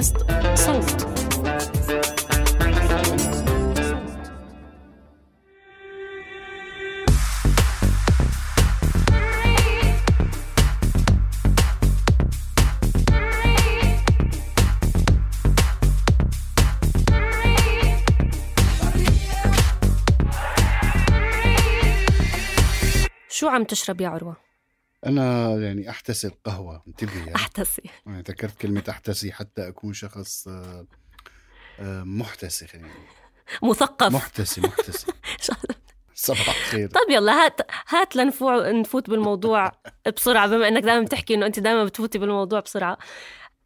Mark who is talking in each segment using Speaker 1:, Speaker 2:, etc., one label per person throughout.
Speaker 1: بودكاست صوت
Speaker 2: شو عم تشرب يا عروة؟
Speaker 3: أنا يعني أحتسي القهوة انتبهي يعني.
Speaker 2: أحتسي.
Speaker 3: يعني ذكرت كلمة أحتسي حتى أكون شخص آه، آه، محتسي خلينا نقول.
Speaker 2: مثقف.
Speaker 3: محتسي محتسي. صباح الخير.
Speaker 2: طب يلا هات هات لنفوع نفوت بالموضوع بسرعة بما إنك دائما بتحكي إنه أنت دائما بتفوتي بالموضوع بسرعة.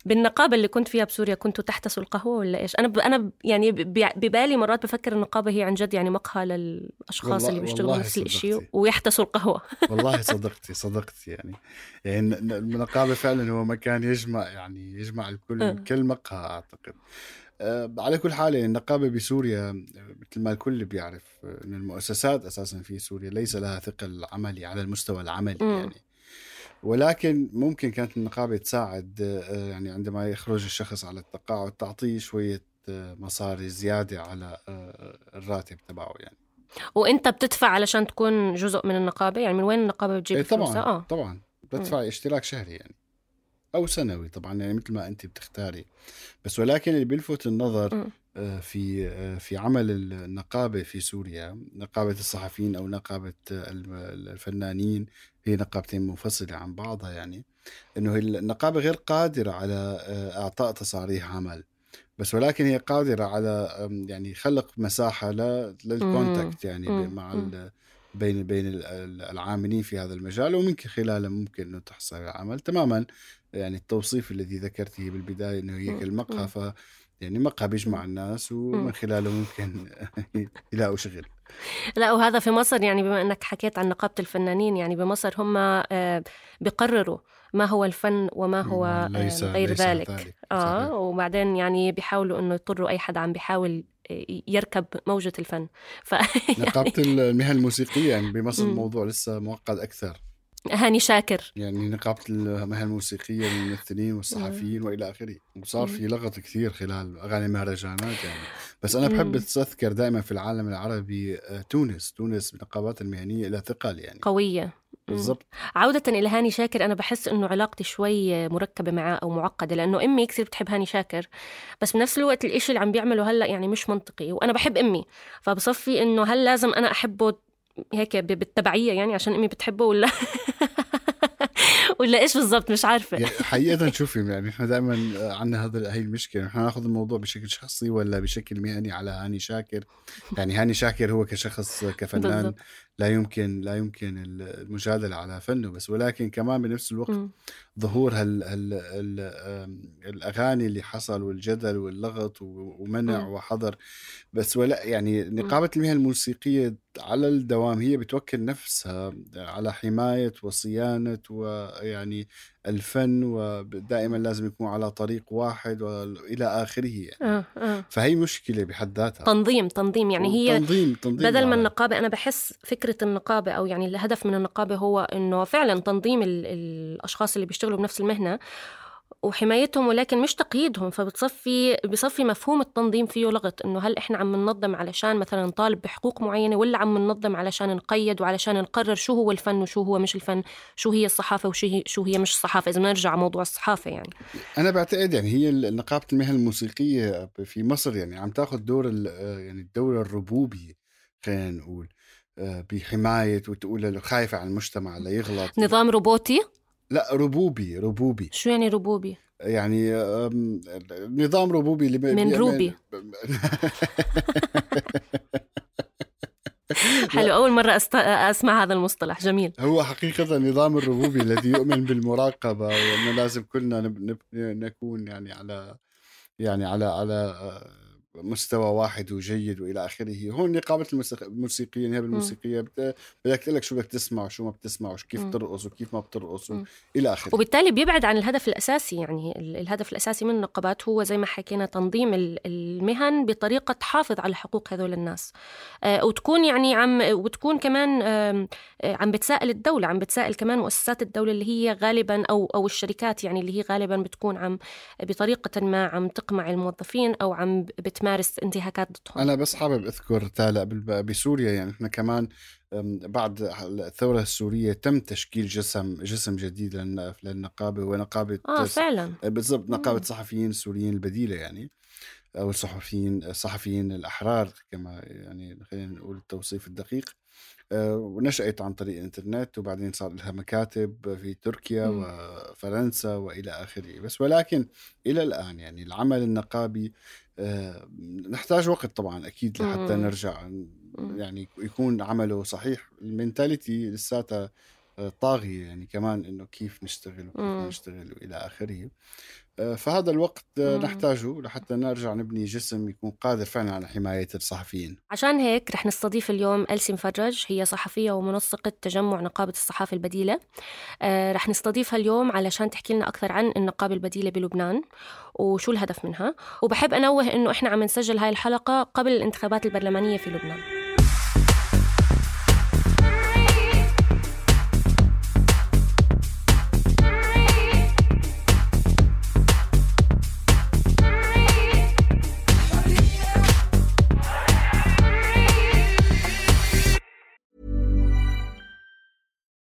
Speaker 2: بالنقابة اللي كنت فيها بسوريا كنتوا تحتسوا القهوة ولا إيش؟ أنا ب... أنا ب... يعني ب- ببالي مرات بفكر النقابة هي عن جد يعني مقهى للأشخاص
Speaker 3: والله-
Speaker 2: اللي بيشتغلوا نفس الشيء. ويحتسوا القهوة
Speaker 3: والله صدقتي صدقتي يعني يعني الن- النقابة فعلا هو مكان يجمع يعني يجمع
Speaker 2: أه.
Speaker 3: الكل كل مقهى أعتقد آه، على كل حال يعني النقابة بسوريا مثل ما الكل بيعرف أن المؤسسات أساسا في سوريا ليس لها ثقل عملي على المستوى العملي
Speaker 2: مم.
Speaker 3: يعني ولكن ممكن كانت النقابة تساعد آه، يعني عندما يخرج الشخص على التقاعد تعطيه شوية آه، مصاري زيادة على آه، الراتب تبعه يعني.
Speaker 2: وإنت بتدفع علشان تكون جزء من النقابة؟ يعني من وين النقابة بتجيب
Speaker 3: إيه
Speaker 2: فلوسها؟
Speaker 3: طبعا
Speaker 2: آه.
Speaker 3: طبعا. بدفع اشتراك شهري يعني. أو سنوي طبعا يعني مثل ما أنت بتختاري. بس ولكن اللي بيلفت النظر. آه، في آه، في عمل النقابة في سوريا نقابة الصحفيين أو نقابة آه، الفنانين هي نقابتين منفصلة عن بعضها يعني إنه هي النقابة غير قادرة على آه، إعطاء تصاريح عمل بس ولكن هي قادرة على يعني خلق مساحة ل- للكونتاكت يعني. مع بين بين ال- ال- العاملين في هذا المجال ومن خلاله ممكن إنه تحصل على عمل تماما يعني التوصيف الذي ذكرته بالبداية إنه هي. كالمقهى. ف يعني مقهى بيجمع الناس ومن خلاله ممكن يلاقوا شغل
Speaker 2: لا وهذا في مصر يعني بما إنك حكيت عن نقابة الفنانين يعني بمصر هم آه، بيقرروا ما هو الفن وما هو آه،
Speaker 3: ليس-
Speaker 2: غير
Speaker 3: ليس
Speaker 2: ذلك
Speaker 3: ذلك.
Speaker 2: آه
Speaker 3: صحيح.
Speaker 2: وبعدين يعني بيحاولوا إنه يضطروا أي حدا عم بيحاول آه، يركب موجة الفن ف
Speaker 3: نقابة المهن الموسيقية يعني بمصر. الموضوع لسه معقد أكثر
Speaker 2: هاني شاكر.
Speaker 3: يعني نقابة المهن الموسيقية للممثلين والصحفيين وإلى آخره. وصار في لغط كثير خلال أغاني المهرجانات يعني. بس أنا بحب
Speaker 2: مم.
Speaker 3: استذكر دائما في العالم العربي آه، تونس. تونس بالنقابات المهنية لها ثقل يعني.
Speaker 2: قوية.
Speaker 3: بالضبط.
Speaker 2: عودة إلى هاني شاكر أنا بحس إنه علاقتي شوي مركبة معاه أو معقدة لأنه أمي كثير بتحب هاني شاكر. بس بنفس الوقت الإشي اللي عم بيعمله هلأ يعني مش منطقي وأنا بحب أمي. فبصفي إنه هل لازم أنا أحبه هيك ب- بالتبعية يعني عشان أمي بتحبه ولا ولا إيش بالضبط مش عارفة
Speaker 3: يعني حقيقة شوفي يعني إحنا دائما عندنا هذا هي المشكلة إحنا ناخذ الموضوع بشكل شخصي ولا بشكل مهني على هاني شاكر يعني هاني شاكر هو كشخص كفنان
Speaker 2: بالضبط.
Speaker 3: لا يمكن لا يمكن المجادلة على فنه بس ولكن كمان بنفس الوقت
Speaker 2: مم.
Speaker 3: ظهور هال هال الأغاني اللي حصل والجدل واللغط ومنع. وحظر بس ولا يعني نقابة المهن الموسيقية على الدوام هي بتوكل نفسها على حماية وصيانة ويعني الفن ودائما لازم يكون على طريق واحد وإلى آخره يعني.
Speaker 2: آه آه.
Speaker 3: فهي مشكلة بحد ذاتها
Speaker 2: تنظيم تنظيم يعني هي
Speaker 3: تنظيم تنظيم
Speaker 2: بدل ما
Speaker 3: على-
Speaker 2: النقابة أنا بحس فكرة النقابة أو يعني الهدف من النقابة هو إنه فعلا تنظيم ال- الأشخاص اللي بيشتغلوا بنفس المهنة وحمايتهم ولكن مش تقييدهم فبتصفي بصفي مفهوم التنظيم فيه لغط إنه هل إحنا عم ننظم علشان مثلا نطالب بحقوق معينة ولا عم ننظم علشان نقيد وعلشان نقرر شو هو الفن وشو هو مش الفن شو هي الصحافة وشو هي شو هي مش الصحافة؟ إذا بنرجع على موضوع الصحافة يعني.
Speaker 3: أنا بعتقد يعني هي نقابة المهن الموسيقية في مصر يعني عم تاخذ دور يعني الدور الربوبي خلينا نقول آه، بحماية وتقول خايفة على المجتمع ليغلط
Speaker 2: نظام روبوتي؟
Speaker 3: لا ربوبي ربوبي.
Speaker 2: شو يعني ربوبي؟
Speaker 3: يعني نظام ربوبي اللي
Speaker 2: من روبي. حلو أول مرة أست... أسمع هذا المصطلح جميل.
Speaker 3: هو حقيقة النظام الربوبي الذي يؤمن بالمراقبة وأنه لازم كلنا نكون يعني على يعني على على مستوى واحد وجيد وإلى آخره. هون نقابة الموسيقيين النيابه الموسيقيه بدك تقول لك شو بدك تسمع وشو ما بتسمع وكيف ترقص وكيف ما بترقص إلى آخره.
Speaker 2: وبالتالي بيبعد عن الهدف الأساسي يعني الهدف الأساسي من النقابات هو زي ما حكينا تنظيم المهن بطريقة تحافظ على حقوق هذول الناس. آه، وتكون يعني عم وتكون كمان آه، عم بتسائل الدولة عم بتسائل كمان مؤسسات الدولة اللي هي غالبا أو أو الشركات يعني اللي هي غالبا بتكون عم بطريقة ما عم تقمع الموظفين أو عم بت تمارس انتهاكات ضدهم
Speaker 3: أنا بس حابب أذكر تالا بسوريا يعني إحنا كمان بعد الثورة السورية تم تشكيل جسم جسم جديد للنقابة ونقابة
Speaker 2: آه فعلا.
Speaker 3: بالضبط نقابة الصحفيين السوريين البديلة يعني أو الصحفيين الصحفيين الأحرار كما يعني خلينا نقول التوصيف الدقيق. آه، ونشأت عن طريق الإنترنت وبعدين صار لها مكاتب في تركيا م. وفرنسا وإلى آخره. بس ولكن إلى الآن يعني العمل النقابي آه، نحتاج وقت طبعا أكيد لحتى. نرجع. يعني يكون عمله صحيح. المينتاليتي لساتها آه، طاغية يعني كمان إنه كيف نشتغل وكيف نشتغل وإلى آخره. آه، فهذا الوقت آه، نحتاجه لحتى نرجع نبني جسم يكون قادر فعلا على حماية الصحفيين.
Speaker 2: عشان هيك رح نستضيف اليوم ألسي مفرج هي صحفية ومنسقة تجمع نقابة الصحافة البديلة. آه، رح نستضيفها اليوم علشان تحكي لنا أكثر عن النقابة البديلة بلبنان وشو الهدف منها. وبحب أنوه أنه إحنا عم نسجل هاي الحلقة قبل الانتخابات البرلمانية في لبنان.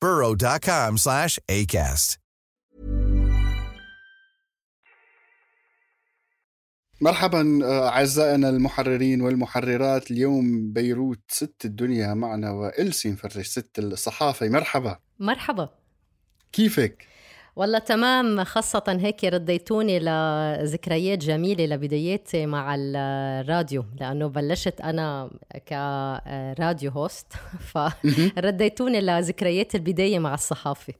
Speaker 4: burrow.com slash acast
Speaker 3: مرحبا أعزائنا المحررين والمحررات. اليوم بيروت ست الدنيا معنا وإلسي مفرج ست الصحافة. مرحبا.
Speaker 5: مرحبا.
Speaker 3: كيفك؟
Speaker 5: والله تمام. خاصة هيك رديتوني لذكريات جميلة لبداياتي مع الراديو لأنه بلشت أنا ك radio host فرديتوني لذكريات البداية مع الصحافة.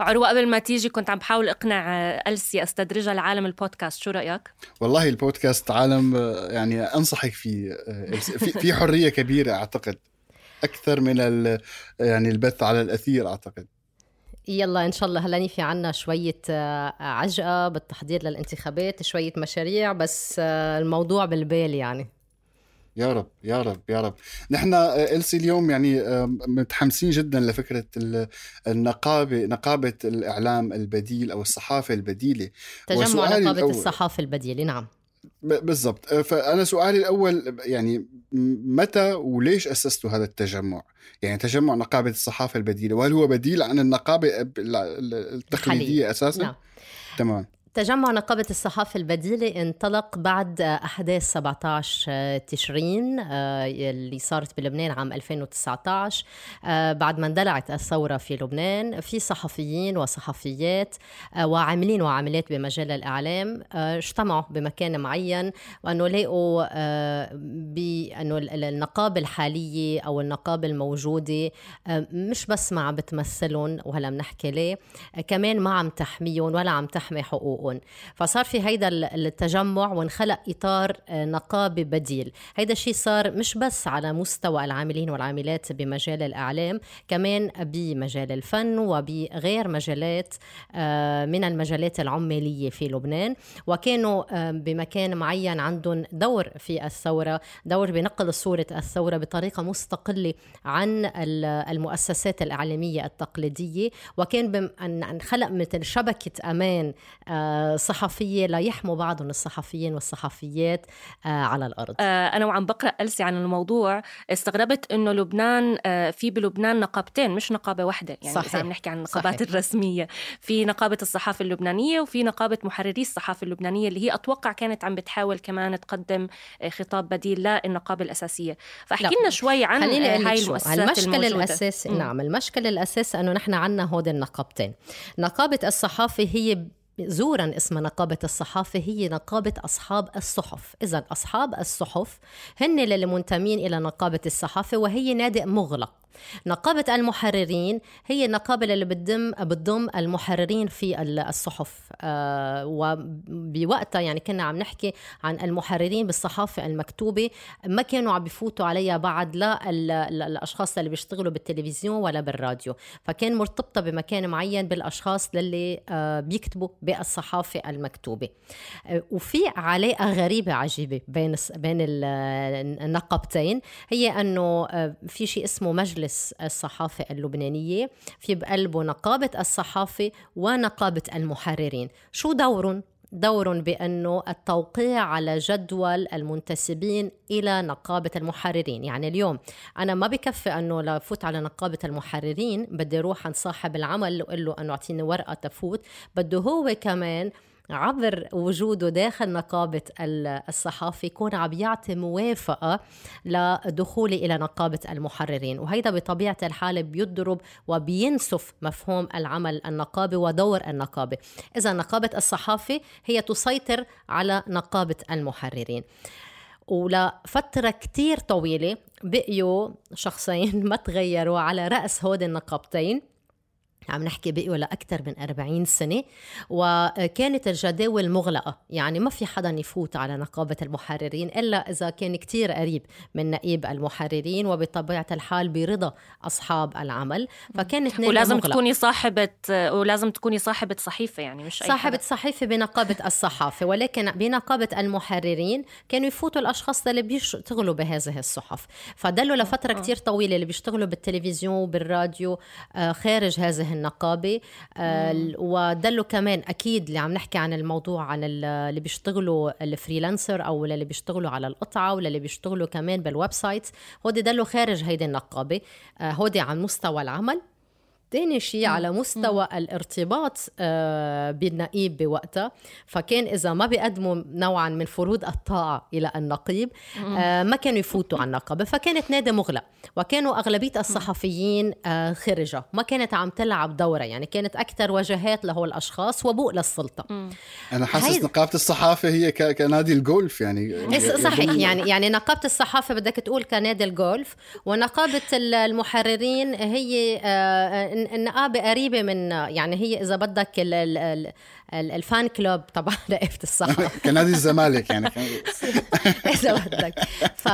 Speaker 2: عروة قبل ما تيجي كنت عم بحاول أقنع ألسي استدرجها لعالم البودكاست. شو رأيك؟
Speaker 3: والله البودكاست عالم يعني أنصحك فيه في في حرية كبيرة أعتقد. أكثر من يعني البث على الأثير أعتقد.
Speaker 5: يلا إن شاء الله هلا في عنا شوية آه، عجقة بالتحضير للانتخابات شوية مشاريع بس آه، الموضوع بالبال يعني.
Speaker 3: يا رب يا رب يا رب. نحن آه، إلسي اليوم يعني متحمسين جدا لفكرة النقابة نقابة الإعلام البديل أو الصحافة البديلة.
Speaker 5: تجمع نقابة الصحافة البديلة نعم.
Speaker 3: بالضبط فأنا سؤالي الأول يعني متى وليش أسستوا هذا التجمع؟ يعني تجمع نقابة الصحافة البديلة وهل هو بديل عن النقابة التقليدية أساسا؟ نعم. تمام
Speaker 5: تجمع نقابة الصحافة البديلة انطلق بعد أحداث 17 تشرين آه، اللي صارت بلبنان عام 2019 آه، بعد ما اندلعت الثورة في لبنان في صحفيين وصحفيات آه، وعاملين وعاملات بمجال الإعلام اجتمعوا بمكان معين وأنه لقوا بأنه النقابة الحالية أو النقابة الموجودة مش بس ما عم بتمثلهم وهلا بنحكي ليه كمان ما عم تحميهم ولا عم تحمي حقوقهم. حقوقهم فصار في هيدا التجمع وانخلق إطار آه، نقابة بديل. هيدا الشيء صار مش بس على مستوى العاملين والعاملات بمجال الإعلام كمان بمجال الفن وبغير مجالات آه، من المجالات العمالية في لبنان. وكانوا آه، بمكان معين عندهم دور في الثورة دور بنقل صورة الثورة بطريقة مستقلة عن المؤسسات الإعلامية التقليدية. وكان أن انخلق مثل شبكة أمان صحفية لا يحموا بعضهم الصحفيين والصحفيات آه، على الأرض.
Speaker 2: آه، أنا وعم بقرأ ألسي عن الموضوع استغربت إنه لبنان آه، في بلبنان نقابتين مش نقابة واحدة يعني صحيح. اذا عم نحكي عن النقابات صحيح. الرسمية. في نقابة الصحافة اللبنانية وفي نقابة محرري الصحافة اللبنانية اللي هي أتوقع كانت عم بتحاول كمان تقدم خطاب بديل للنقابة الأساسية. فاحكي لنا شوي عن هاي المؤسسات
Speaker 5: المشكل الاساسي نعم المشكل الاساسي أنه نحن عندنا هود النقابتين. نقابة الصحافة هي زورا اسمها نقابة الصحافة هي نقابة أصحاب الصحف. إذا أصحاب الصحف هن اللي منتمين إلى نقابة الصحافة وهي نادئ مغلق. نقابة المحررين هي النقابة اللي بتضم بتضم المحررين في الصحف. آه وبوقتها يعني كنا عم نحكي عن المحررين بالصحافة المكتوبة ما كانوا عم بفوتوا عليها بعد لا الأشخاص اللي بيشتغلوا بالتلفزيون ولا بالراديو. فكان مرتبطة بمكان معين بالأشخاص اللي آه بيكتبوا بالصحافة المكتوبة. آه وفي علاقة غريبة عجيبة بين بين النقابتين هي أنه في شيء اسمه مجلس مجلس الصحافة اللبنانية في بقلبه نقابة الصحافة ونقابة المحررين. شو دورهم؟ دور بأنه التوقيع على جدول المنتسبين إلى نقابة المحررين. يعني اليوم أنا ما بكفي أنه لفوت على نقابة المحررين بدي أروح عند صاحب العمل وأقول له أنه أعطيني ورقة تفوت. بده هو كمان عبر وجوده داخل نقابة الصحافة يكون عم يعطي موافقة لدخولي إلى نقابة المحررين. وهيدا بطبيعة الحال بيضرب وبينسف مفهوم العمل النقابي ودور النقابة. إذا نقابة الصحافة هي تسيطر على نقابة المحررين. ولفترة كتير طويلة بقيوا شخصين ما تغيروا على رأس هود النقابتين. عم نحكي بقيوا لأكثر من 40 سنة. وكانت الجداول مغلقة. يعني ما في حدا يفوت على نقابة المحررين إلا إذا كان كتير قريب من نقيب المحررين وبطبيعة الحال برضا أصحاب العمل. فكانت
Speaker 2: ولازم مغلق. تكوني صاحبة ولازم تكوني صاحبة صحيفة يعني مش
Speaker 5: صاحبة. صحيفة بنقابة الصحافة. ولكن بنقابة المحررين كانوا يفوتوا الأشخاص اللي بيشتغلوا بهذه الصحف. فدلوا لفترة كتير طويلة اللي بيشتغلوا بالتلفزيون وبالراديو آه، خارج هذه النقابة آه ودلوا كمان أكيد اللي عم نحكي عن الموضوع عن اللي بيشتغلوا ال freelancer أو اللي بيشتغلوا على القطعة ولا اللي بيشتغلوا كمان بال website. هودي دلوا خارج هيدي النقابة آه هودي عن مستوى العمل. تاني شيء على مستوى الارتباط آه، بالنقيب بوقتها. فكان إذا ما بيقدموا نوعا من فروض الطاعة إلى النقيب آه، ما كانوا يفوتوا على النقابة. فكانت نادي مغلق وكانوا أغلبية الصحفيين آه، خرجة ما كانت عم تلعب دورة يعني كانت أكثر وجهات له الأشخاص وبوء للسلطة.
Speaker 3: أنا حاسس هيد... نقابة الصحافة هي كنادي الجولف يعني
Speaker 5: صحيح يعني يعني نقابة الصحافة بدك تقول كنادي الجولف ونقابة المحررين هي النقابه قريبه من يعني هي إذا بدك ال ال الفان كلوب طبعا لقفة الصحافة
Speaker 3: كنادي الزمالك يعني.
Speaker 5: إذا بدك. ف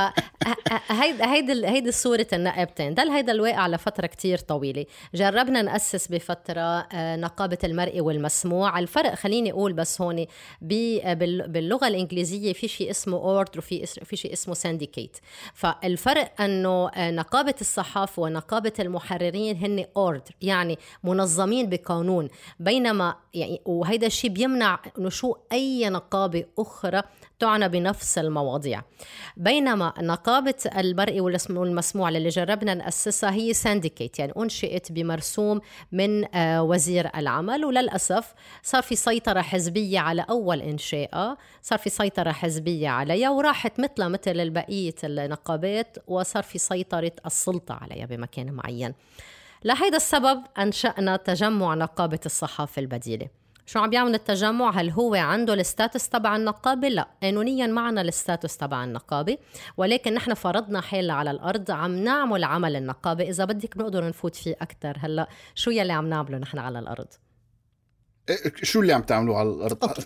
Speaker 5: هيدي هيدي هيدي صورة النقابتين ضل هيدا الواقع لفترة كتير طويلة. جربنا نأسس بفترة آه، نقابة المرئي والمسموع. الفرق خليني أقول بس هون باللغة الإنجليزية في شيء اسمه أورد وفي في شيء اسمه سانديكيت فالفرق أنه آه، نقابة الصحافة ونقابة المحررين هن أورد يعني منظمين بقانون. بينما يعني وهيدا الشيء بيمنع نشوء أي نقابة أخرى تعنى بنفس المواضيع. بينما نقابة البرئي والمسموع اللي جربنا نأسسها هي سانديكيت يعني أنشئت بمرسوم من آه، وزير العمل. وللأسف صار في سيطرة حزبية على أول إنشائها صار في سيطرة حزبية عليها وراحت مثل مثل بقية النقابات وصار في سيطرة السلطة عليها بمكان معين. لهيدا السبب أنشأنا تجمع نقابة الصحافة البديلة. شو عم بيعمل التجمع؟ هل هو عنده ال status تبع النقابة؟ لا. قانونيا معنا ال status تبع النقابة ولكن نحن فرضنا حالنا على الأرض عم نعمل عمل النقابة. إذا بدك بنقدر نفوت فيه أكثر هلأ شو يلي عم نعمله نحن على الأرض؟
Speaker 3: إيه، شو اللي عم تعملوه على الأرض؟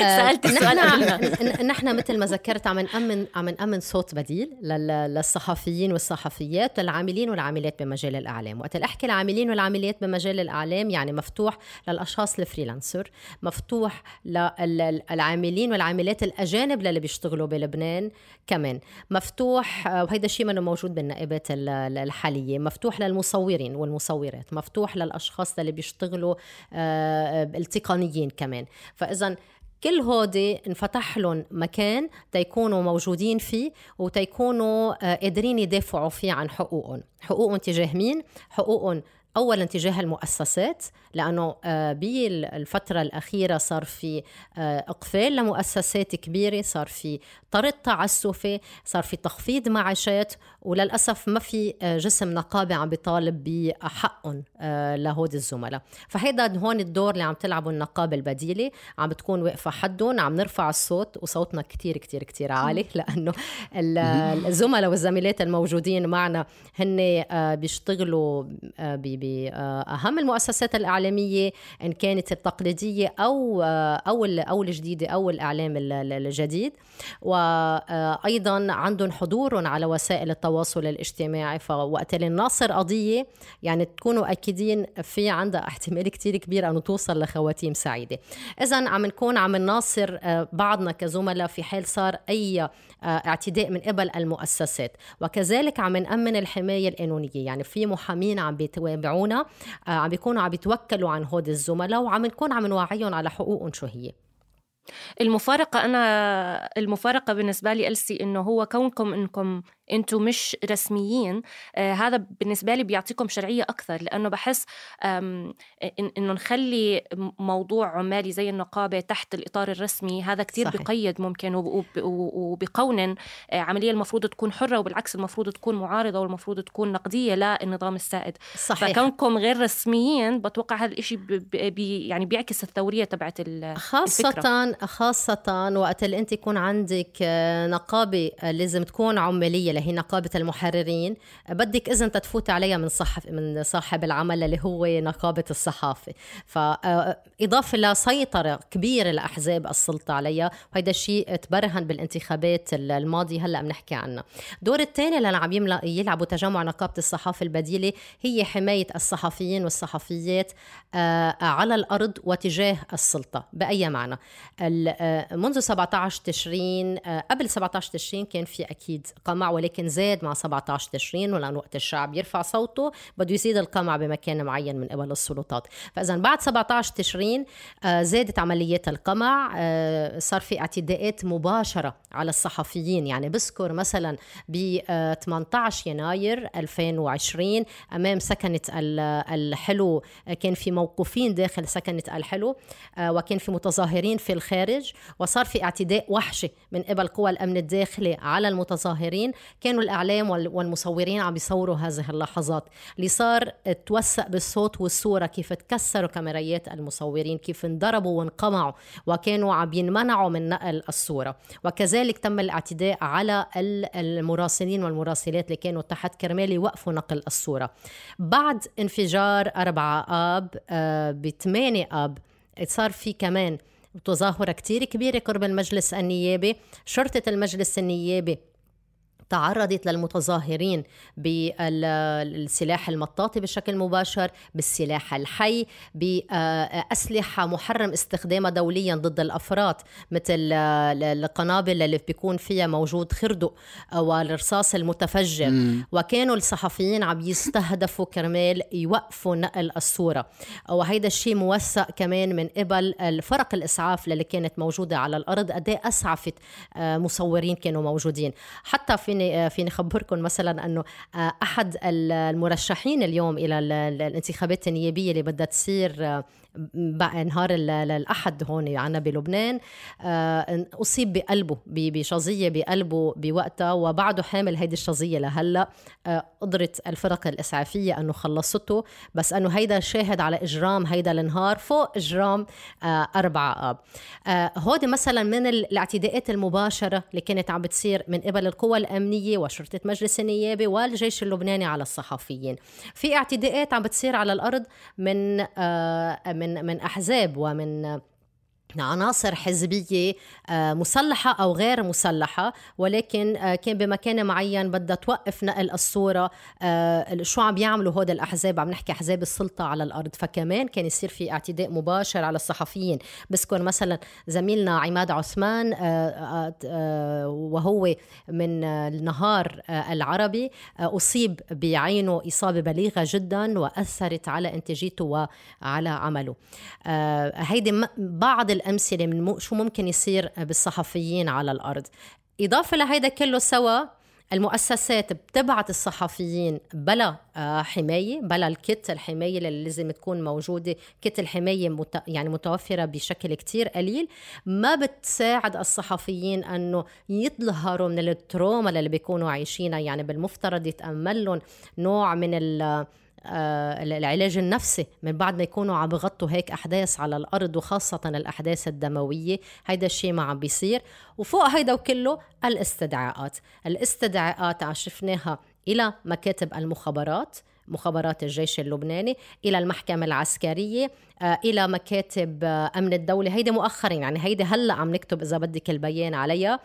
Speaker 2: سألت
Speaker 5: السؤال نحن مثل ما ذكرت عم نامن عم نأمن صوت بديل للصحفيين والصحفيات والعاملين والعاملات بمجال الإعلام، وقت أحكي العاملين والعاملات بمجال الإعلام يعني مفتوح للأشخاص الفريلانسر، مفتوح للعاملين والعاملات الأجانب اللي بيشتغلوا بلبنان كمان، مفتوح وهيدا الشيء منه موجود بالنائبات الحالية، مفتوح للمصورين والمصورات، مفتوح للأشخاص اللي بيشتغلوا آه، التقنيين كمان. فإذا كل هودي انفتح لهم مكان تيكونوا موجودين فيه وتيكونوا آه، قادرين يدافعوا فيه عن حقوقهم حقوقهم تجاه مين؟ حقوقهم اولا تجاه المؤسسات لأنه آه، بالفترة الأخيرة صار في آه، إقفال لمؤسسات كبيرة صار في طرد تعسفي صار في تخفيض معاشات وللأسف ما في آه، جسم نقابه عم بيطالب بحقهم لهود الزملاء. فهيدا هون الدور اللي عم تلعبه النقابة البديلة. عم بتكون واقفة حدهم عم نرفع الصوت وصوتنا كتير كتير كتير عالي لأنه الزملاء والزميلات الموجودين معنا هن بيشتغلوا باهم المؤسسات الإعلامية إن كانت التقليدية أو أو أو الجديدة أو الإعلام الجديد. وأيضا عندهم حضور على وسائل التواصل الاجتماعي. فوقت اللي ناصر قضية يعني تكونوا أكيدين في عندها احتمال كتير كبير أنه توصل لخواتيم سعيدة. اذا عم نكون عم نناصر بعضنا كزملاء في حال صار أي اعتداء من قبل المؤسسات. وكذلك عم نأمن الحماية القانونية. يعني في محامين عم بيتابعونا عم بيكونوا عم بيتوكلوا عن هود الزملاء وعم نكون عم نوعيهم على حقوقهم شو هي.
Speaker 2: المفارقة أنا المفارقة بالنسبة لي ألسي إنه هو كونكم إنكم أنتم مش رسميين آه هذا بالنسبة لي بيعطيكم شرعية أكثر لأنه بحس إنه نخلي موضوع عمالي زي النقابة تحت الإطار الرسمي هذا كثير صحيح. بقيد ممكن وبقونن آه عملية المفروض تكون حرة وبالعكس المفروض تكون معارضة والمفروض تكون نقدية للنظام السائد
Speaker 5: صحيح
Speaker 2: فكونكم غير رسميين بتوقع هذا الشيء بي يعني بيعكس الثورية تبعت
Speaker 5: خاصه
Speaker 2: الفكرة.
Speaker 5: خاصة وقت اللي أنت يكون عندك آه، نقابة لازم تكون عمالية اللي هي نقابة المحررين. بدك إذن تتفوت عليها من صحف من صاحب العمل اللي هو نقابة الصحافة. فإضافة لسيطرة كبيرة لأحزاب السلطة عليها. وهذا الشيء تبرهن بالانتخابات الماضية هلأ بنحكي عنها دور الثاني اللي عم يلعبوا تجمع نقابة الصحافة البديلة هي حماية الصحفيين والصحفيات آه، على الأرض وتجاه السلطة. بأي معنى؟ آه، منذ 17 تشرين آه، قبل 17 تشرين كان في أكيد قمع ولكن ولكن زاد مع 17 تشرين ولأن وقت الشعب يرفع صوته بده يزيد القمع بمكان معين من قبل السلطات. فإذا بعد 17 تشرين آه، زادت عمليات القمع آه، صار في اعتداءات مباشرة على الصحفيين. يعني بذكر مثلا ب 18 يناير 2020 أمام سكنة الحلو آه، كان في موقوفين داخل سكنة الحلو وكان في متظاهرين في الخارج وصار في اعتداء وحشي من قبل قوى الأمن الداخلي على المتظاهرين. كانوا الإعلام والمصورين عم بيصوروا هذه اللحظات. اللي صار توثق بالصوت والصورة كيف تكسروا كاميريات المصورين كيف انضربوا وانقمعوا وكانوا عم ينمنعوا من نقل الصورة. وكذلك تم الاعتداء على المراسلين والمراسلات اللي كانوا تحت كرمال يوقفوا نقل الصورة. بعد انفجار أربعة آب آه، بثمانية آب صار في كمان تظاهرة كتير كبيرة قرب المجلس النيابي. شرطة المجلس النيابي تعرضت للمتظاهرين بالسلاح المطاطي بشكل مباشر بالسلاح الحي بأسلحة محرم استخدامها دوليا ضد الأفراد مثل القنابل اللي بيكون فيها موجود خردق والرصاص المتفجر. مم. وكانوا الصحفيين عم يستهدفوا كرمال يوقفوا نقل الصورة. وهيدا الشيء موثق كمان من قبل الفرق الإسعاف اللي كانت موجودة على الأرض قد أسعفت آه، مصورين كانوا موجودين. حتى في فيني آه، فيني اخبركم مثلا أنه آه، أحد المرشحين اليوم إلى الانتخابات النيابية اللي بدها تصير آه، نهار الأحد هون عنا بلبنان. أصيب بقلبه بشظية بقلبه بوقتها وبعده حامل هيدي الشظية لهلا. قدرت الفرق الإسعافية أنه خلصته بس أنه هيدا شاهد على إجرام هيدا النهار فوق إجرام أربعة آب. هودي مثلا من الاعتداءات المباشرة اللي كانت عم بتصير من قبل القوى الأمنية وشرطة مجلس النيابة والجيش اللبناني على الصحفيين. في اعتداءات عم بتصير على الأرض من من من أحزاب ومن عناصر حزبية آه، مسلحة أو غير مسلحة ولكن آه، كان بمكان معين بدها توقف نقل الصورة. آه، شو عم يعملوا هود الأحزاب؟ عم نحكي أحزاب السلطة على الأرض. فكمان كان يصير في اعتداء مباشر على الصحفيين. بذكر مثلا زميلنا عماد عثمان وهو من النهار العربي. أصيب بعينه إصابة بليغة جدا وأثرت على إنتاجيته وعلى عمله. هيدي بعض الأمثلة من شو ممكن يصير بالصحفيين على الأرض. إضافة لهيدا كله سوا المؤسسات بتبعت الصحفيين بلا آه، حماية بلا الكت الحماية اللي لازم تكون موجودة. كت الحماية مت... يعني متوفرة بشكل كتير قليل. ما بتساعد الصحفيين أنه يظهروا من التروما اللي بيكونوا عايشينها. يعني بالمفترض يتأمل لهم نوع من ال العلاج النفسي من بعد ما يكونوا عم بغطوا هيك أحداث على الأرض وخاصة الأحداث الدموية هيدا الشيء ما عم بيصير. وفوق هيدا وكله الاستدعاءات. الاستدعاءات شفناها إلى مكاتب المخابرات مخابرات الجيش اللبناني إلى المحكمة العسكرية آه، إلى مكاتب آه، أمن الدولة. هيدي مؤخرا يعني هيدي هلأ عم نكتب إذا بدك البيان عليها.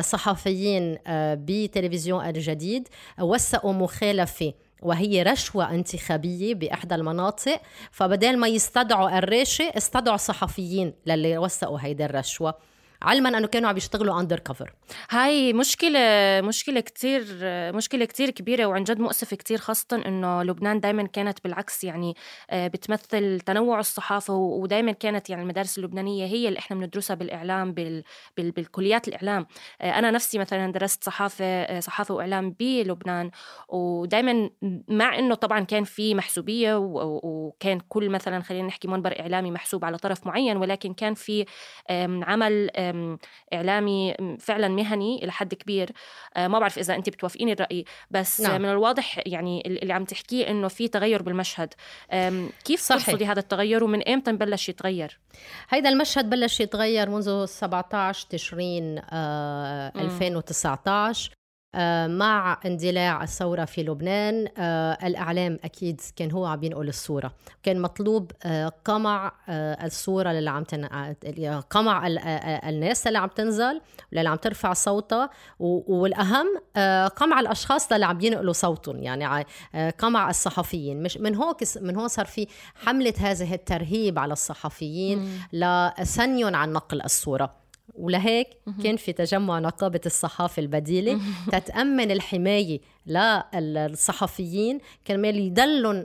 Speaker 5: صحفيين بتلفزيون الجديد وثقوا مخالفة وهي رشوة انتخابية بإحدى المناطق فبدال ما يستدعوا الراشة استدعوا صحفيين للي وثقوا هيدي الرشوة. علما أنه كانوا عم يشتغلوا اندر كفر
Speaker 2: هاي مشكلة مشكلة كتير مشكلة كتير كبيرة وعن جد مؤسفة كتير خاصة إنه لبنان دائما كانت بالعكس يعني آه، بتمثل تنوع الصحافة ودائما كانت يعني المدارس اللبنانية هي اللي إحنا بندرسها بالإعلام بال... بال... بالكليات الإعلام. آه، أنا نفسي مثلا درست صحافة آه، صحافة وإعلام بلبنان ودائما مع إنه طبعا كان في محسوبية وكان كل مثلا خلينا نحكي منبر إعلامي محسوب على طرف معين ولكن كان في عمل إعلامي فعلا مهني إلى حد كبير. آه، ما بعرف إذا انت بتوافقيني الرأي بس نعم. من الواضح يعني اللي عم تحكيه إنه في تغير بالمشهد. كيف. ترصدي هذا التغير ومن إمتى بلش يتغير؟
Speaker 5: هيدا المشهد بلش يتغير منذ 17 تشرين 2019 آه، آه، مع اندلاع الثورة في لبنان آه، الإعلام أكيد كان هو عم ينقل الصورة. كان مطلوب آه، قمع الصورة اللي عم تن... قمع الناس اللي عم تنزل واللي عم ترفع صوتها والأهم قمع الأشخاص اللي عم ينقلوا صوتهم. يعني قمع الصحفيين. مش من هون من هون صار في حملة هذه الترهيب على الصحفيين لسنيهم عن نقل الصورة. ولهيك كان في تجمع نقابة الصحافة البديلة تتأمن الحماية للصحفيين كرمال يضلوا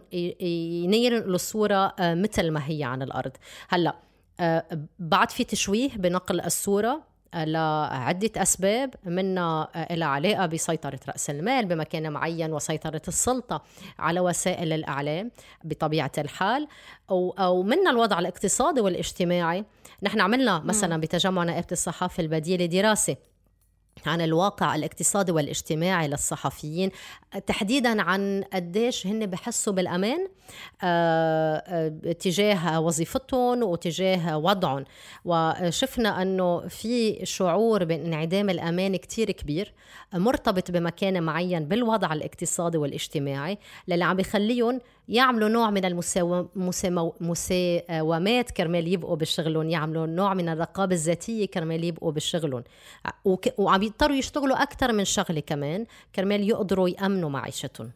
Speaker 5: ينيروا الصورة آه، مثل ما هي عن الأرض. هلأ آه، بعد في تشويه بنقل الصورة لعدة أسباب منها إلى علاقة بسيطرة رأس المال بمكان معين وسيطرة السلطة على وسائل الإعلام بطبيعة الحال أو, أو منها الوضع الاقتصادي والاجتماعي. نحن عملنا مثلا بتجمع نائبة الصحافة البديلة دراسة عن الواقع الاقتصادي والاجتماعي للصحفيين. تحديدا عن قديش هن بحسوا بالأمان آه، آه، تجاه وظيفتهم وتجاه وضعهم. وشفنا أنه في شعور بانعدام الأمان كتير كبير مرتبط بمكان معين بالوضع الاقتصادي والاجتماعي اللي عم بخليهم يعملوا نوع من المساومات كرمال يبقوا بشغلهم يعملوا نوع من الرقابة الذاتية كرمال يبقوا بشغلهم وعم يضطروا يشتغلوا أكثر من شغلة كمان كرمال يقدروا يأمنوا معيشتهم.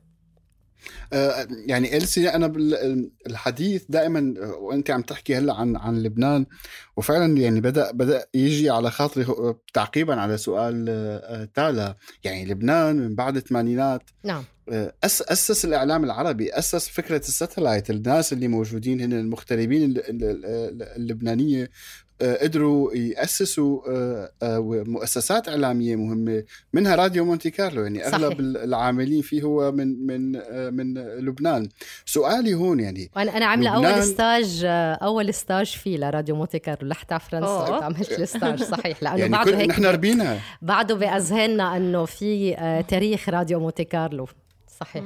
Speaker 3: آه، يعني إلسي أنا بالحديث دائما وأنت عم تحكي هلأ عن عن لبنان وفعلا يعني بدأ بدأ يجي على خاطري تعقيبا على سؤال آه، تالا. يعني لبنان من بعد الثمانينات
Speaker 5: نعم.
Speaker 3: أس أسس الإعلام العربي أسس فكرة الساتلايت الناس اللي موجودين هنا المغتربين اللبنانية آه، قدروا يأسسوا آه، آه، مؤسسات إعلامية مهمة منها راديو مونتي كارلو. يعني أغلب صحيح. العاملين فيه هو من من من لبنان. سؤالي هون يعني
Speaker 5: وأنا أنا عاملة لبنان... أول stage أول stage فيه لراديو مونتي كارلو لحتى فرنسا. عملت ال stage صحيح.
Speaker 3: لأنه يعني بعده هيك نحن ربينا.
Speaker 5: بعده بأذهاننا إنه في تاريخ راديو مونتي كارلو. صحيح.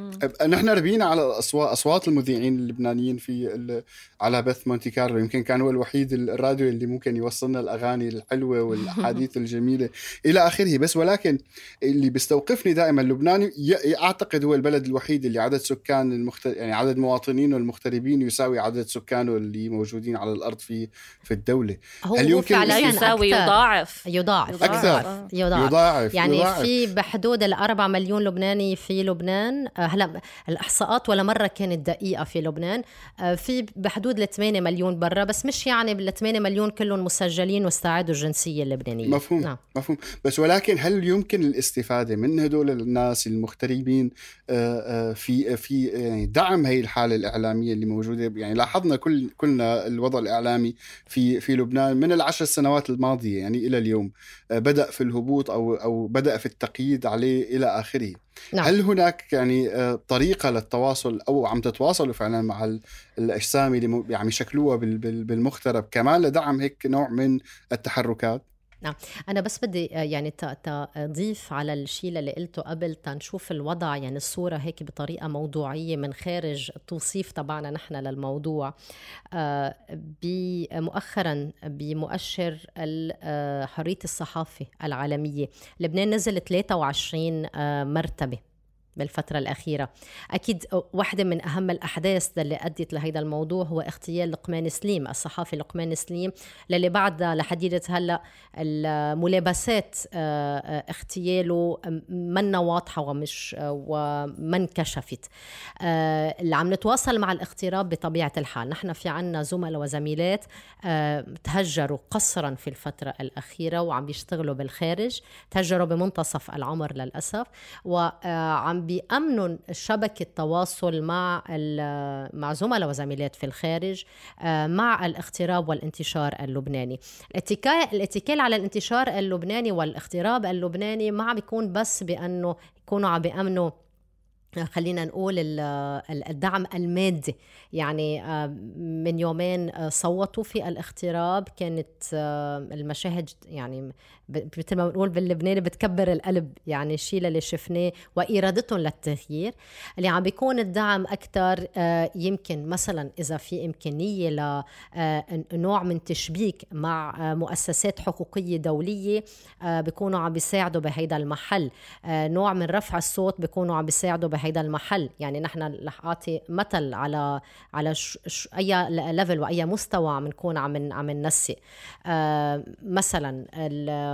Speaker 3: نحن ربينا على اصوات أصوات المذيعين اللبنانيين في على بث مونتي كارلو. يمكن كان هو الوحيد الراديو اللي ممكن يوصلنا الأغاني الحلوة والأحاديث الجميلة إلى آخره. بس ولكن اللي بيستوقفني دائما لبنان أعتقد هو البلد الوحيد اللي عدد سكان المخت... يعني عدد مواطنينه المغتربين يساوي عدد سكانه اللي موجودين على الأرض في في الدولة.
Speaker 5: هو هل يمكن فعلا يساوي يضاعف. يضاعف.
Speaker 3: أكثر
Speaker 5: يضاعف, يضاعف. يعني يضاعف. في بحدود الأربع مليون لبناني في لبنان آه، هلا الإحصاءات ولا مرة كانت دقيقة في لبنان. آه، في بحدود ال 8 مليون برا بس مش يعني بال 8 مليون كلهم مسجلين واستعادوا الجنسية اللبنانية.
Speaker 3: مفهوم نعم. مفهوم. بس ولكن هل يمكن الاستفادة من هدول الناس المغتربين؟ آه، في في يعني دعم هي الحالة الإعلامية اللي موجودة؟ يعني لاحظنا كل كلنا الوضع الإعلامي في في لبنان من العشر سنوات الماضية يعني إلى اليوم. بدأ في الهبوط أو أو بدأ في التقييد عليه إلى آخره. نعم. هل هناك يعني آه، طريقة للتواصل أو عم تتواصلوا فعلا مع الأجسام اللي يعني يشكلوها بالمغترب كمان لدعم هيك نوع من التحركات؟
Speaker 5: نعم. أنا بس بدي آه، يعني تضيف على الشيء اللي قلته قبل تنشوف الوضع يعني الصورة هيك بطريقة موضوعية من خارج التوصيف تبعنا نحن للموضوع. آه، مؤخرا بمؤشر آه، حرية الصحافة العالمية لبنان نزل 23 مرتبة. بالفترة الأخيرة. أكيد واحدة من أهم الأحداث اللي أدت لهذا الموضوع هو اغتيال لقمان سليم الصحافي لقمان سليم للي بعد لحديدة هلأ الملابسات آه، آه، اغتياله منا واضحة ومش وما انكشفت آه، اللي عم نتواصل مع الاغتراب بطبيعة الحال. نحن في عنا زملاء وزميلات تهجروا قسرا في الفترة الأخيرة وعم بيشتغلوا بالخارج تهجروا بمنتصف العمر للأسف وعم بيأمنوا شبكة تواصل مع مع زملاء وزميلات في الخارج آه، مع الاغتراب والانتشار اللبناني. الاتكال على الانتشار اللبناني والاغتراب اللبناني ما عم بيكون بس بأنه يكونوا عم بيأمنوا خلينا نقول الدعم المادي. يعني آه، من يومين آه، صوتوا في الاغتراب كانت المشاهد يعني مثل ما بنقول باللبناني بتكبر القلب. يعني الشيء اللي شفناه وإرادتهم للتغيير. اللي عم بيكون الدعم أكثر آه، يمكن مثلا إذا في إمكانية لنوع آه، من تشبيك مع آه، مؤسسات حقوقية دولية بيكونوا عم بيساعدوا بهيدا المحل. نوع من رفع الصوت بيكونوا عم بيساعدوا بهيدا المحل. يعني نحن رح أعطي مثل على على ش... ش... أي level وأي مستوى عم نكون عم عم ننسق مثلا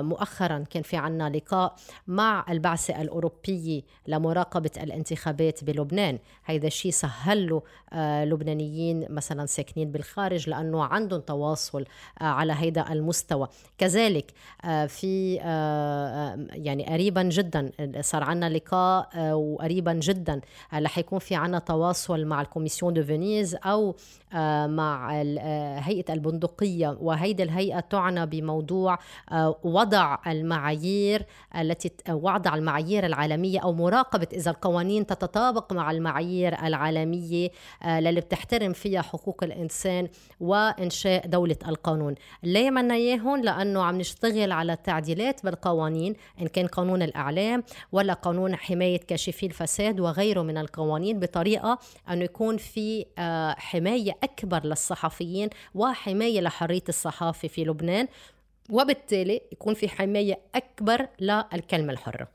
Speaker 5: مؤخرا كان في عنا لقاء مع البعثة الأوروبية لمراقبة الانتخابات بلبنان. هيدا الشيء سهل له آه لبنانيين مثلا ساكنين بالخارج لأنه عندهم تواصل آه على هيدا المستوى. كذلك آه في آه, آه، يعني قريبا جدا صار عنا لقاء آه وقريبا جدا آه، رح يكون في عنا تواصل مع ال Commission de Venise أو آه، مع آه، هيئة البندقية؟ وهيدي الهيئة تعنى بموضوع آه، وضع المعايير التي وضع المعايير العالمية أو مراقبة إذا القوانين تتطابق مع المعايير العالمية اللي بتحترم فيها حقوق الإنسان وإنشاء دولة القانون. ليه منا إياهم؟ لأنه عم نشتغل على التعديلات بالقوانين إن كان قانون الإعلام ولا قانون حماية كاشفي الفساد وغيره من القوانين بطريقة أنه يكون في حماية أكبر للصحفيين وحماية لحرية الصحافة في لبنان. وبالتالي يكون في حماية أكبر للكلمة الحرة.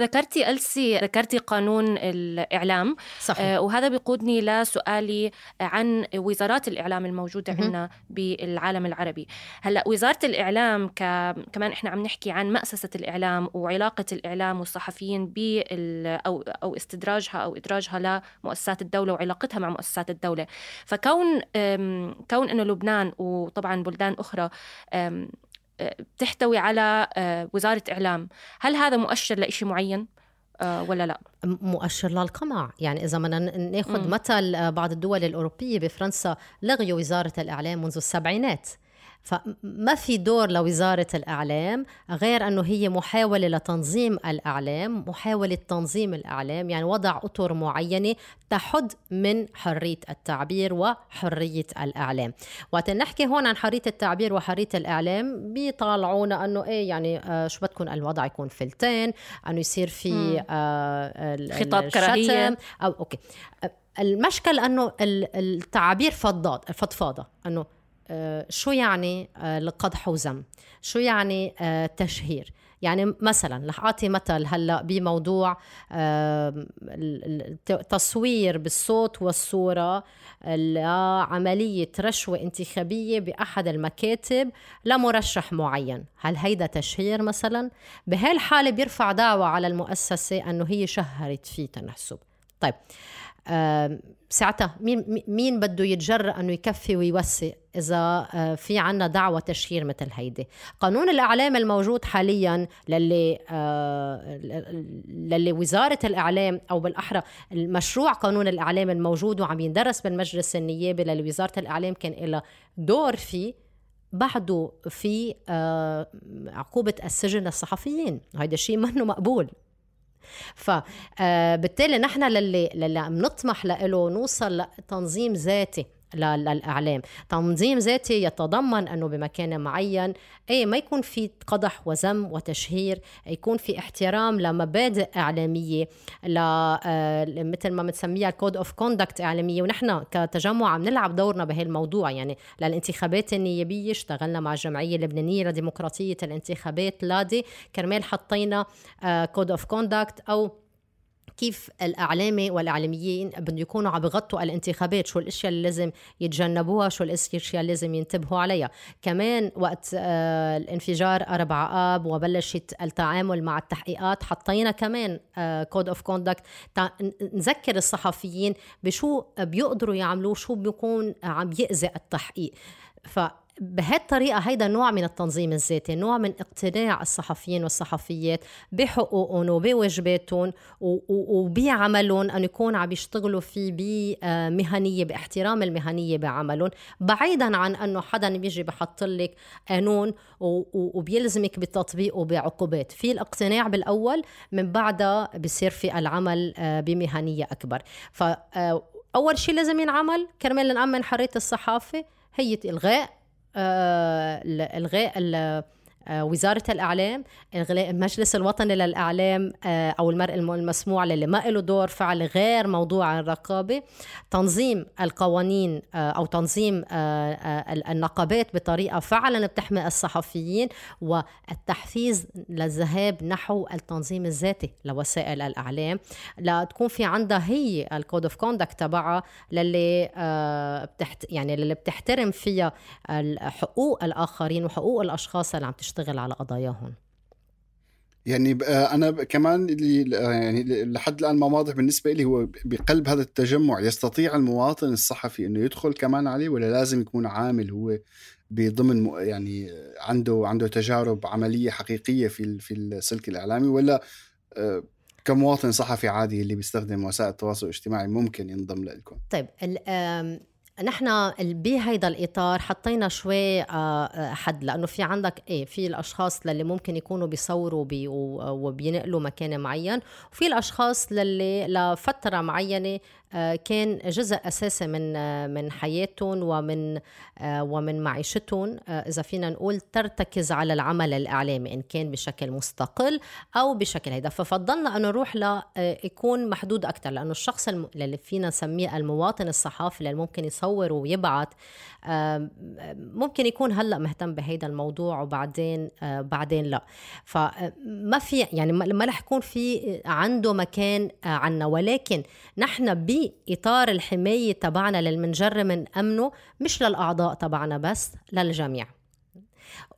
Speaker 2: ذكرتي ألسي ذكرتي قانون الإعلام.
Speaker 5: صحيح.
Speaker 2: آه وهذا بيقودني لسؤالي عن وزارات الإعلام الموجودة عندنا بالعالم العربي. هلأ وزارة الإعلام ك... كمان إحنا عم نحكي عن مأسسة الإعلام وعلاقة الإعلام والصحفيين بال... أو أو استدراجها أو إدراجها لمؤسسات الدولة وعلاقتها مع مؤسسات الدولة. فكون أم... كون إنه لبنان وطبعا بلدان أخرى أم... بتحتوي على آه، وزارة إعلام. هل هذا مؤشر لإشي معين آه، ولا لا؟
Speaker 5: مؤشر للقمع. يعني إذا بدنا ناخذ مثل آه، بعض الدول الأوروبية بفرنسا لغيوا وزارة الإعلام منذ السبعينات. فما في دور لوزارة الإعلام غير أنه هي محاولة لتنظيم الإعلام محاولة تنظيم الإعلام يعني وضع أطر معينة تحد من حرية التعبير وحرية الإعلام. وقت نحكي هون عن حرية التعبير وحرية الإعلام بيطالعونا أنه إيه يعني آه شو بدكم الوضع يكون فلتين أنه يصير في آه
Speaker 2: خطاب كراهية.
Speaker 5: أو أوكي. المشكل أنه التعابير فضاد فضفاضة أنه شو يعني القدح آه، وذم شو يعني آه، تشهير؟ يعني مثلا رح أعطي مثل هلأ بموضوع تصوير بالصوت والصورة لعمليه رشوة انتخابية بأحد المكاتب لمرشح معين. هل هيدا تشهير مثلا؟ بهالحالة بيرفع دعوه على المؤسسة إنه هي شهرت فيه تنحسب. طيب ساعتها مين مين بده يتجرأ إنه يكفي ويوسع إذا آه، في عنا دعوة تشهير مثل هيدي؟ قانون الإعلام الموجود حاليا للي آه، للي وزارة الإعلام أو بالأحرى المشروع قانون الإعلام الموجود وعم يندرس بالمجلس النيابي للي وزارة الإعلام كان لها دور فيه بعده في آه، عقوبة السجن للصحفيين هذا الشيء منه مقبول. فبالتالي نحن للي للي نطمح له نوصل لتنظيم ذاتي. للاعلام تنظيم ذاتي يتضمن أنه بمكان معين أي ما يكون في قدح وذم وتشهير يكون في احترام لمبادئ إعلامية ل آه، مثل ما بنسميها code of conduct إعلامية. ونحن كتجمع عم نلعب دورنا بهالموضوع يعني للانتخابات النيابية اشتغلنا مع الجمعية اللبنانية لديمقراطية الانتخابات لادي كرمال حطينا code of conduct أو كيف الإعلامي والإعلاميين بدهم يكونوا عم بغطوا الانتخابات شو الأشياء اللي لازم يتجنبوها شو الأشياء اللي لازم ينتبهوا عليها. كمان وقت آه الانفجار أربعة آب وبلشت التعامل مع التحقيقات حطينا كمان code of conduct نذكر الصحفيين بشو بيقدروا يعملوا شو بيكون عم يأذي التحقيق. ف بهالطريقة هيدا نوع من التنظيم الذاتي نوع من اقتناع الصحفيين والصحفيات بحقوقهم وبواجباتهم وبعملهم أن يكون عم يشتغلوا فيه بمهنية باحترام المهنية بعملهم. بعيدا عن أنه حدا بيجي بحط لك قانون وبيلزمك بتطبيقه بعقوبات في الاقتناع بالأول من بعدها بصير في العمل آه، بمهنية أكبر. فأول شيء لازم ينعمل كرمال نأمن حرية الصحافة هي إلغاء آه، الغاء آه، وزارة الإعلام المجلس الوطني للإعلام آه، أو المرء المسموع اللي ما له دور فعل غير موضوع الرقابة. تنظيم القوانين آه، أو تنظيم النقابات بطريقة فعلا بتحمي الصحفيين والتحفيز للذهاب نحو التنظيم الذاتي لوسائل الإعلام. لتكون في عندها هي ال code of conduct تبعها للي بتحت يعني اللي بتحترم فيها حقوق الآخرين وحقوق الأشخاص اللي عم تشتغل تشتغل على قضاياهم؟
Speaker 3: يعني أنا كمان اللي يعني لحد الآن ما واضح بالنسبة لي هو بقلب هذا التجمع يستطيع المواطن الصحفي إنه يدخل كمان عليه ولا لازم يكون عامل هو بضمن يعني عنده عنده تجارب عملية حقيقية في في السلك الإعلامي ولا آه، كمواطن صحفي عادي اللي بيستخدم وسائل التواصل الاجتماعي ممكن ينضم لكم
Speaker 5: طيب نحن بهيدا الإطار حطينا شوي آه، آه، حد لأنه في عندك إيه في الأشخاص للي ممكن يكونوا بيصوروا بي وبينقلوا مكان معين وفي الأشخاص للي لفترة معينة كان جزء أساسي من آه، من حياتهم ومن آه، ومن معيشتهم. إذا فينا نقول ترتكز على العمل الإعلامي إن كان بشكل مستقل أو بشكل هيدا ففضلنا انه نروح ل يكون محدود أكثر لأنه الشخص اللي فينا نسميه المواطن الصحافي اللي ممكن يصور ويبعث ممكن يكون هلأ مهتم بهيدا الموضوع وبعدين بعدين لا. فما في يعني ما رح يكون في عنده مكان عنا. ولكن نحن بإطار الحماية تبعنا اللي منجر من أمنه مش للأعضاء تبعنا بس للجميع.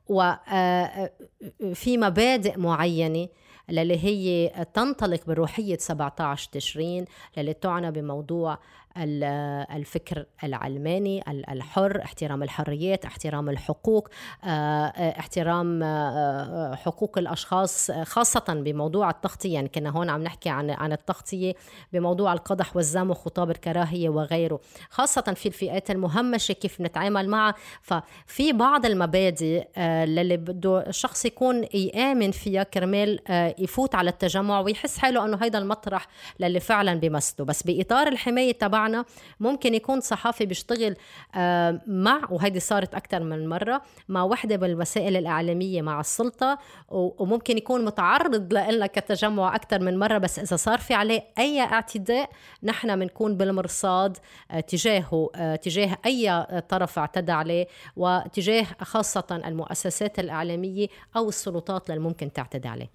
Speaker 5: وفي مبادئ معينة للي هي تنطلق بروحية 17 تشرين للي تعنى بموضوع الفكر العلماني الحر احترام الحريات احترام الحقوق آه، آه، احترام آه، حقوق الأشخاص خاصة بموضوع التغطية. يعني كنا هون عم نحكي عن عن التغطية بموضوع القدح والزام وخطاب الكراهية وغيره خاصة في الفئات المهمشة كيف نتعامل معها. ففي بعض المبادئ للي بده الشخص يكون يامن فيها كرمال يفوت على التجمع ويحس حاله أنه هيدا المطرح للي فعلا بيمثله بس بإطار الحماية تبع تبعنا ممكن يكون صحافي بيشتغل آه، مع وهيدي صارت أكثر من مرة مع وحدة بالوسائل الإعلامية مع السلطة وممكن يكون متعرض لنا كتجمع أكثر من مرة. بس إذا صار في عليه أي اعتداء نحن بنكون بالمرصاد آه، تجاهه آه، تجاه أي طرف اعتدى عليه وتجاه خاصة المؤسسات الإعلامية أو السلطات اللي ممكن تعتدي عليه.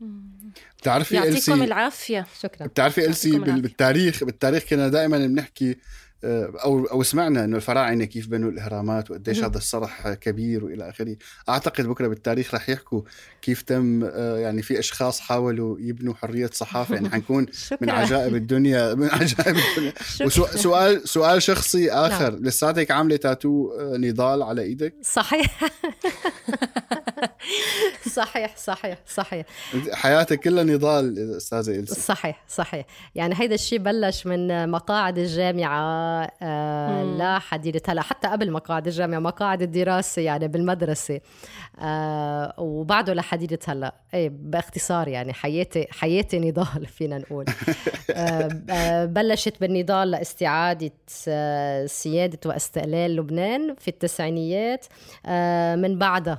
Speaker 2: بتعرفي يعطيكم العافية.
Speaker 3: شكرا. بتعرفي إلسي بالتاريخ بالتاريخ كنا دائما بنحكي آه، أو أو سمعنا إنه الفراعنة كيف بنوا الإهرامات وقديش هذا الصرح كبير وإلى آخره. أعتقد بكرة بالتاريخ رح يحكوا كيف تم آه، يعني في أشخاص حاولوا يبنوا حرية صحافة. يعني حنكون من عجائب الدنيا من عجائب الدنيا. وسؤال سؤال شخصي آخر. نعم. لساتك عاملة تاتو آه، نضال على إيدك؟
Speaker 5: صحيح. صحيح صحيح صحيح.
Speaker 3: حياتك كلها نضال أستاذة إلسي
Speaker 5: صحيح صحيح. يعني هيدا الشيء بلش من مقاعد الجامعة آه لا حديدة هلا حتى قبل مقاعد الجامعة مقاعد الدراسة يعني بالمدرسة. آه وبعده لحديدة هلا إيه باختصار يعني حياتي حياتي نضال فينا نقول. آه آه بلشت بالنضال لاستعادة آه سيادة وأستقلال لبنان في التسعينيات. آه من بعدها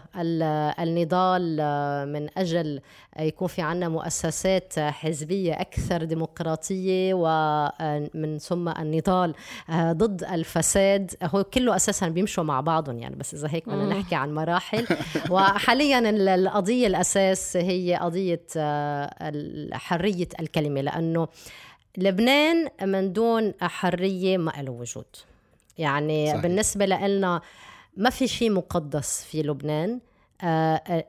Speaker 5: النضال آه، من أجل يكون في عنا مؤسسات حزبية أكثر ديمقراطية ومن ثم النضال آه، ضد الفساد. هو كله أساسا بيمشوا مع بعضهم يعني بس إذا هيك بدنا نحكي عن مراحل. وحاليا القضية الأساس هي قضية آه، حرية الكلمة لأنه لبنان من دون حرية ما له وجود. يعني صحيح. بالنسبة لنا ما في شيء مقدس في لبنان. آه، آه،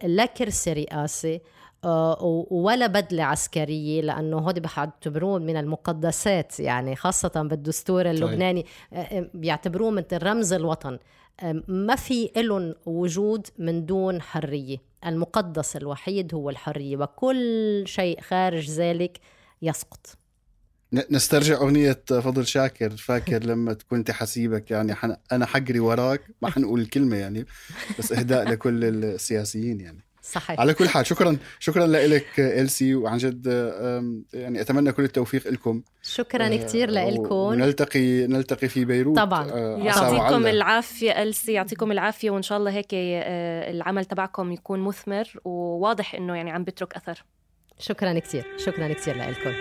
Speaker 5: لا كرسي رئاسي آه، ولا بدلة عسكرية لأنه هودي بيعتبروه من المقدسات يعني خاصة بالدستور اللبناني بيعتبروه من رمز الوطن. ما في لهم وجود من دون حرية. المقدس الوحيد هو الحرية وكل شيء خارج ذلك يسقط.
Speaker 3: نسترجع أغنية فضل شاكر. فاكر لما كنت حسيبك يعني حن... أنا حجري وراك. ما حنقول الكلمة يعني بس إهداء لكل السياسيين يعني.
Speaker 5: صحيح.
Speaker 3: على كل حال شكرا شكرا لك إلسي. وعن جد يعني أتمنى كل التوفيق لكم.
Speaker 5: شكرا آه كثير لكم
Speaker 3: ونلتقي نلتقي في بيروت
Speaker 5: طبعا.
Speaker 2: آه يعطيكم العافية إلسي يعطيكم العافية. وإن شاء الله هيك آه العمل تبعكم يكون مثمر وواضح إنه يعني عم بترك أثر.
Speaker 5: شكرا كثير شكرا كثير لكم